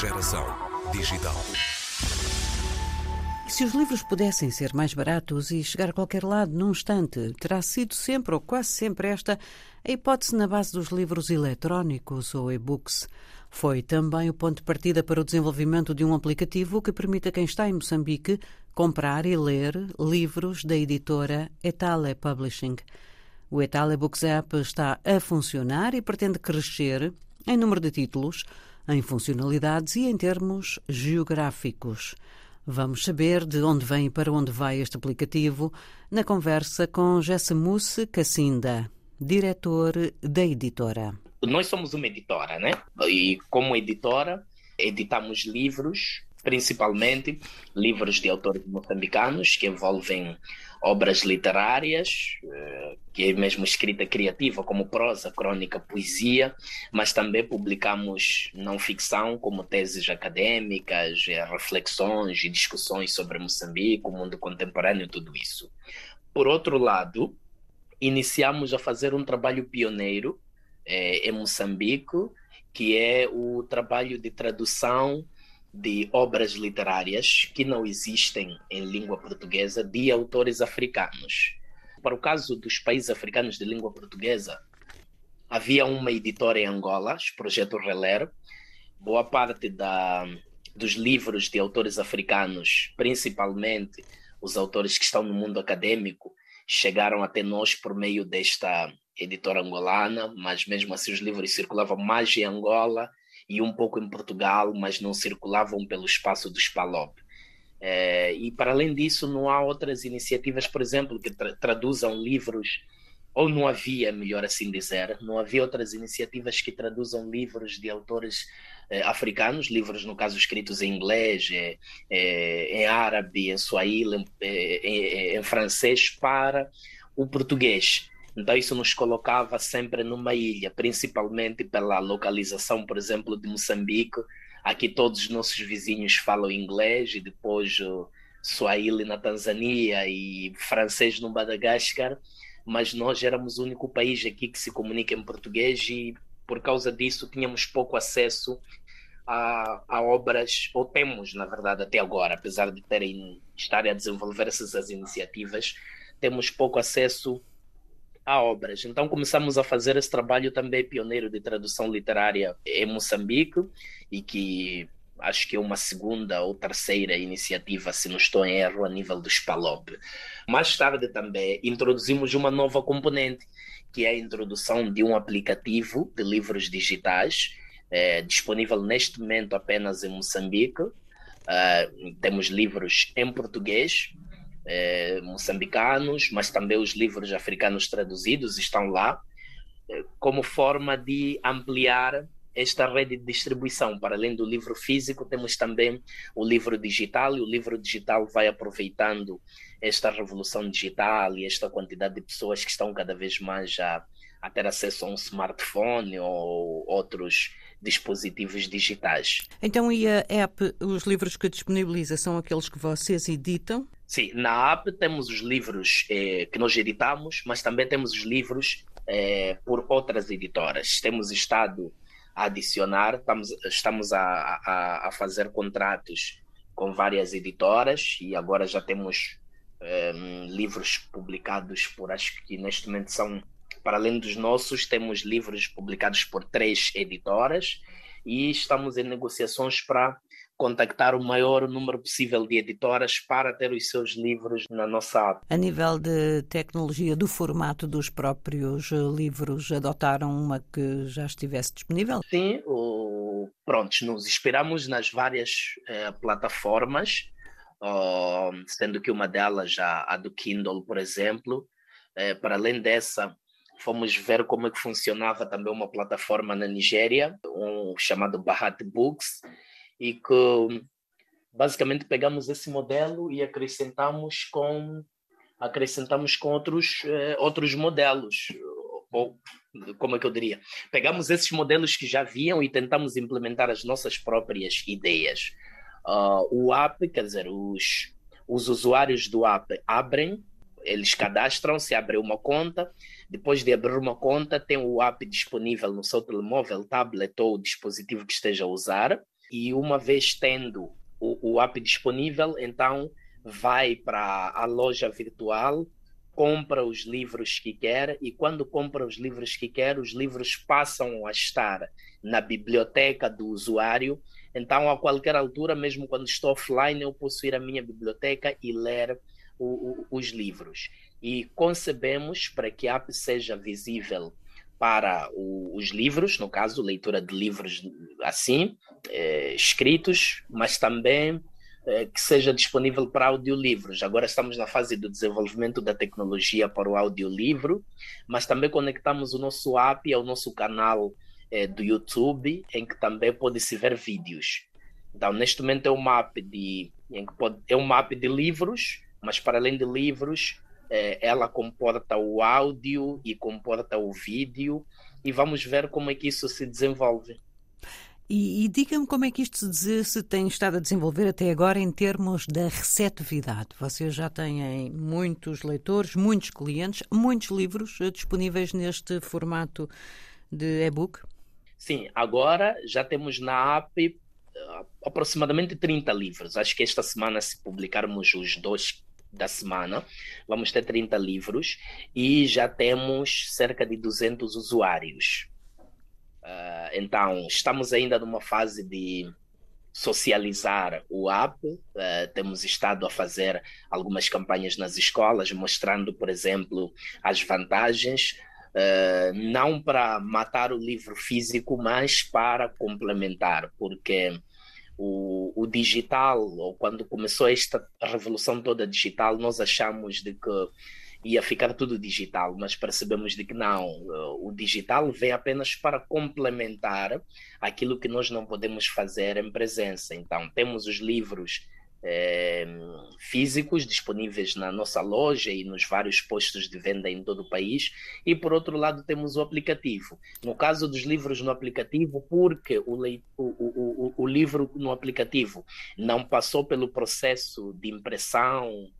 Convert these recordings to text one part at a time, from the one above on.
Geração digital. Se os livros pudessem ser mais baratos e chegar a qualquer lado num instante, terá sido sempre ou quase sempre esta a hipótese na base dos livros eletrónicos ou e-books. Foi também o ponto de partida para o desenvolvimento de um aplicativo que permite a quem está em Moçambique comprar e ler livros da editora Etale Publishing. O Etale Books App está a funcionar e pretende crescer em número de títulos, em funcionalidades e em termos geográficos. Vamos saber de onde vem e para onde vai este aplicativo na conversa com Jessemus Cassinda, diretor da editora. Nós somos uma editora, né? E como editora, editamos livros, principalmente livros de autores moçambicanos que envolvem obras literárias, eh, que é mesmo escrita criativa, como prosa, crônica, poesia, mas também publicamos não ficção, como teses acadêmicas, eh, reflexões e discussões sobre Moçambique, o mundo contemporâneo, tudo isso. Por outro lado, iniciamos a fazer um trabalho pioneiro eh, em Moçambique, que é o trabalho de tradução de obras literárias que não existem em língua portuguesa de autores africanos. Para o caso dos países africanos de língua portuguesa, havia uma editora em Angola, o Projeto Reler. Boa parte da, dos livros de autores africanos, principalmente os autores que estão no mundo acadêmico, chegaram até nós por meio desta editora angolana, mas mesmo assim os livros circulavam mais em Angola e um pouco em Portugal, mas não circulavam pelo espaço do Spalop. É, e para além disso, não há outras iniciativas, por exemplo, que tra traduzam livros, ou não havia, melhor assim dizer, não havia outras iniciativas que traduzam livros de autores eh, africanos, livros, no caso, escritos em inglês, eh, eh, em árabe, em swahili, em, em francês, para o português. Então isso nos colocava sempre numa ilha, principalmente pela localização, por exemplo, de Moçambique. Aqui todos os nossos vizinhos falam inglês e depois Swahili na Tanzânia e francês no Madagascar, mas nós éramos o único país aqui que se comunica em português e por causa disso tínhamos pouco acesso a, a, obras, ou temos, na verdade, até agora, apesar de terem estarem a desenvolver essas iniciativas, temos pouco acesso a obras. Então começamos a fazer esse trabalho também pioneiro de tradução literária em Moçambique e que acho que é uma segunda ou terceira iniciativa, se não estou em erro, a nível do SPALOP. Mais tarde também introduzimos uma nova componente, que é a introdução de um aplicativo de livros digitais, é, disponível neste momento apenas em Moçambique. Uh, temos livros em português, eh, moçambicanos, mas também os livros africanos traduzidos estão lá, eh, como forma de ampliar esta rede de distribuição. Para além do livro físico, temos também o livro digital, e o livro digital vai aproveitando esta revolução digital e esta quantidade de pessoas que estão cada vez mais a, a ter acesso a um smartphone ou outros dispositivos digitais. Então, e a app, os livros que disponibiliza são aqueles que vocês editam? Sim, na app temos os livros eh, que nós editamos, mas também temos os livros eh, por outras editoras. Temos estado a adicionar, estamos, estamos a, a, a fazer contratos com várias editoras e agora já temos eh, livros publicados por, acho que neste momento são, para além dos nossos, temos livros publicados por três editoras e estamos em negociações para contactar o maior número possível de editoras para ter os seus livros na nossa app. A nível de tecnologia do formato dos próprios livros, adotaram uma que já estivesse disponível? Sim, o... pronto, nos inspiramos nas várias eh, plataformas, uh, sendo que uma delas, já a do Kindle, por exemplo, eh, para além dessa, fomos ver como é que funcionava também uma plataforma na Nigéria, um chamado Bahat Books, e que basicamente pegamos esse modelo e acrescentamos com acrescentamos com outros eh, outros modelos. Ou como é que eu diria? Pegamos esses modelos que já haviam e tentamos implementar as nossas próprias ideias. Uh, o app quer dizer os os usuários do app abrem eles cadastram-se, abrem uma conta. Depois de abrir uma conta, tem o app disponível no seu telemóvel, tablet ou dispositivo que esteja a usar e uma vez tendo o, o app disponível, então vai para a loja virtual, compra os livros que quer e quando compra os livros que quer, os livros passam a estar na biblioteca do usuário. Então, a qualquer altura, mesmo quando estou offline, eu posso ir à minha biblioteca e ler o, o, os livros. E concebemos para que a app seja visível para o, os livros, no caso, leitura de livros assim, eh, escritos, mas também eh, que seja disponível para audiolivros. Agora estamos na fase do desenvolvimento da tecnologia para o audiolivro, mas também conectamos o nosso app ao nosso canal eh, do YouTube, em que também pode-se ver vídeos. Então, neste momento é uma app de, pode, é uma app de livros, mas para além de livros, ela comporta o áudio e comporta o vídeo e vamos ver como é que isso se desenvolve. E, e diga-me como é que isto se, se, tem estado a desenvolver até agora em termos da receptividade. Vocês já têm muitos leitores, muitos clientes, muitos livros eh, disponíveis neste formato de e-book? Sim, agora já temos na app uh, aproximadamente 30 livros. Acho que esta semana, se publicarmos os dois da semana, vamos ter 30 livros e já temos cerca de 200 usuários. Uh, então, estamos ainda numa fase de socializar o app. Uh, temos estado a fazer algumas campanhas nas escolas, mostrando, por exemplo, as vantagens, uh, não para matar o livro físico, mas para complementar, porque o, o digital, ou quando começou esta revolução toda digital, nós achamos de que ia ficar tudo digital, mas percebemos de que não, o digital vem apenas para complementar aquilo que nós não podemos fazer em presença. Então, temos os livros é, físicos disponíveis na nossa loja e nos vários postos de venda em todo o país. E por outro lado, temos o aplicativo. No caso dos livros no aplicativo, porque o, o, o, o livro no aplicativo não passou pelo processo de impressão.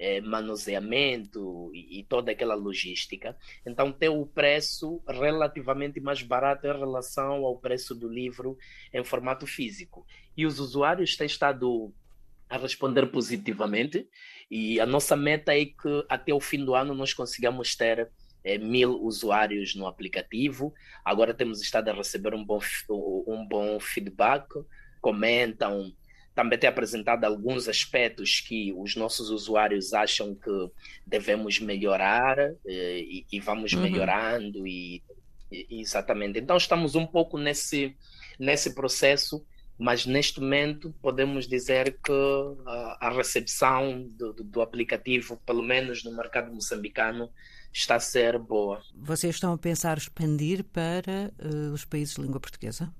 É, manuseamento e, e, toda aquela logística. Então, tem o preço relativamente mais barato em relação ao preço do livro em formato físico. E os usuários têm estado a responder positivamente e a nossa meta é que até o fim do ano nós consigamos ter é, mil usuários no aplicativo. Agora temos estado a receber um bom, um bom feedback, comentam, também tem apresentado alguns aspectos que os nossos usuários acham que devemos melhorar eh, e, e, vamos uhum. melhorando e, e, exatamente. Então estamos um pouco nesse nesse processo mas neste momento podemos dizer que a, a recepção do, do, do, aplicativo, pelo menos no mercado moçambicano, está a ser boa. Vocês estão a pensar expandir para uh, os países de língua portuguesa?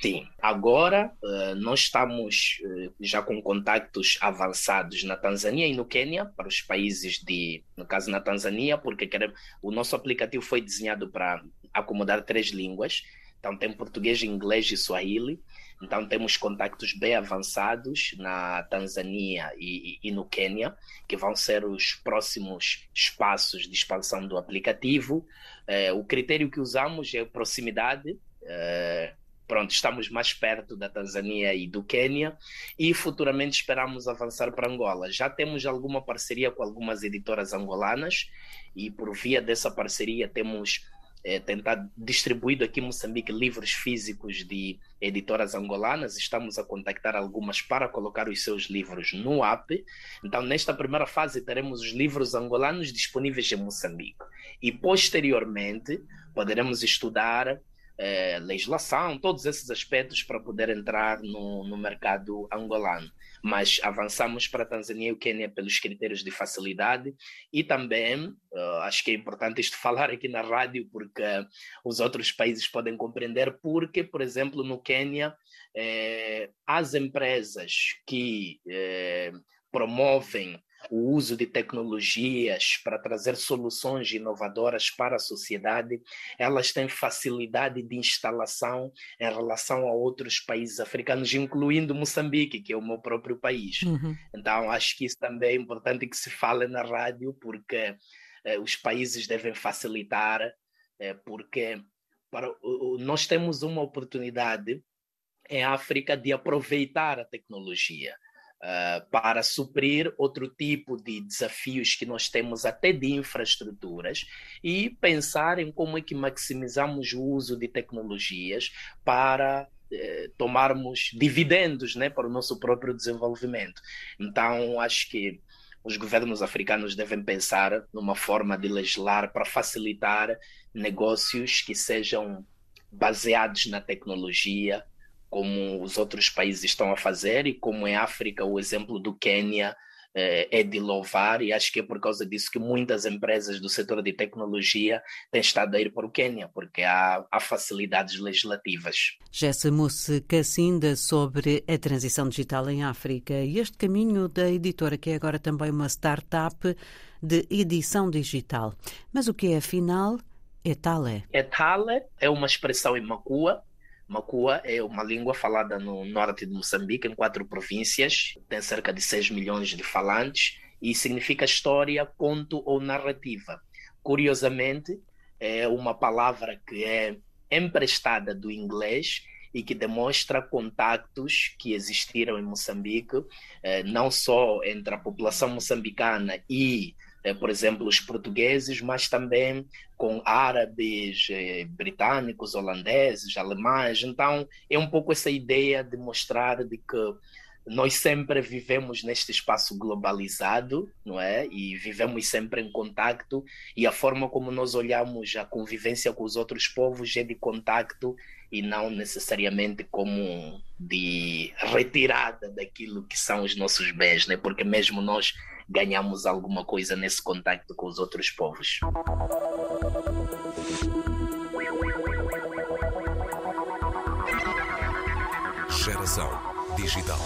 Sim, agora uh, nós estamos uh, já com contactos avançados na Tanzânia e no Quênia, para os países de, no caso na Tanzânia, porque queremos, o nosso aplicativo foi desenhado para acomodar três línguas, então tem português, inglês e swahili. Então, temos contactos bem avançados na Tanzânia e, e, e, no Quênia, que vão ser os próximos espaços de expansão do aplicativo. É, o critério que usamos é proximidade. É, pronto, estamos mais perto da Tanzânia e do Quênia e futuramente esperamos avançar para Angola. Já temos alguma parceria com algumas editoras angolanas e por via dessa parceria temos é, tentar distribuído aqui em Moçambique livros físicos de editoras angolanas. Estamos a contactar algumas para colocar os seus livros no app. Então, nesta primeira fase, teremos os livros angolanos disponíveis em Moçambique. E, posteriormente, poderemos estudar é, legislação, todos esses aspectos para poder entrar no, no mercado angolano. Mas avançamos para a Tanzânia e o Quênia pelos critérios de facilidade. E também, uh, acho que é importante isto falar aqui na rádio, porque os outros países podem compreender, porque, por exemplo, no Quênia, eh, as empresas que eh, promovem o uso de tecnologias para trazer soluções inovadoras para a sociedade, elas têm facilidade de instalação em relação a outros países africanos, incluindo Moçambique, que é o meu próprio país. Uhum. Então, acho que isso também é importante que se fale na rádio, porque eh, os países devem facilitar, eh, porque para, nós temos uma oportunidade em África de aproveitar a tecnologia. Uh, para suprir outro tipo de desafios que nós temos, até de infraestruturas, e pensar em como é que maximizamos o uso de tecnologias para eh, tomarmos dividendos né, para o nosso próprio desenvolvimento. Então, acho que os governos africanos devem pensar numa forma de legislar para facilitar negócios que sejam baseados na tecnologia, como os outros países estão a fazer, e como em África, o exemplo do Quênia eh, é de louvar e acho que é por causa disso que muitas empresas do setor de tecnologia têm estado a ir para o Quênia, porque há, há facilidades legislativas. Jessa Mousse Cassinda sobre a transição digital em África e este caminho da editora, que é agora também uma startup de edição digital. Mas o que é afinal? Etale? Etale é uma expressão em Macua, Macua é uma língua falada no norte de Moçambique, em quatro províncias, tem cerca de 6 milhões de falantes e significa história, conto ou narrativa. Curiosamente, é uma palavra que é emprestada do inglês e que demonstra contactos que existiram em Moçambique, eh, não só entre a população moçambicana e por exemplo, os portugueses, mas também com árabes, eh, britânicos, holandeses, alemães. Então, é um pouco essa ideia de mostrar de que nós sempre vivemos neste espaço globalizado, não é? E vivemos sempre em contacto e a forma como nós olhamos a convivência com os outros povos é de contacto e não necessariamente como de retirada daquilo que são os nossos bens, né? Porque mesmo nós ganhamos alguma coisa nesse contacto com os outros povos. Geração Digital.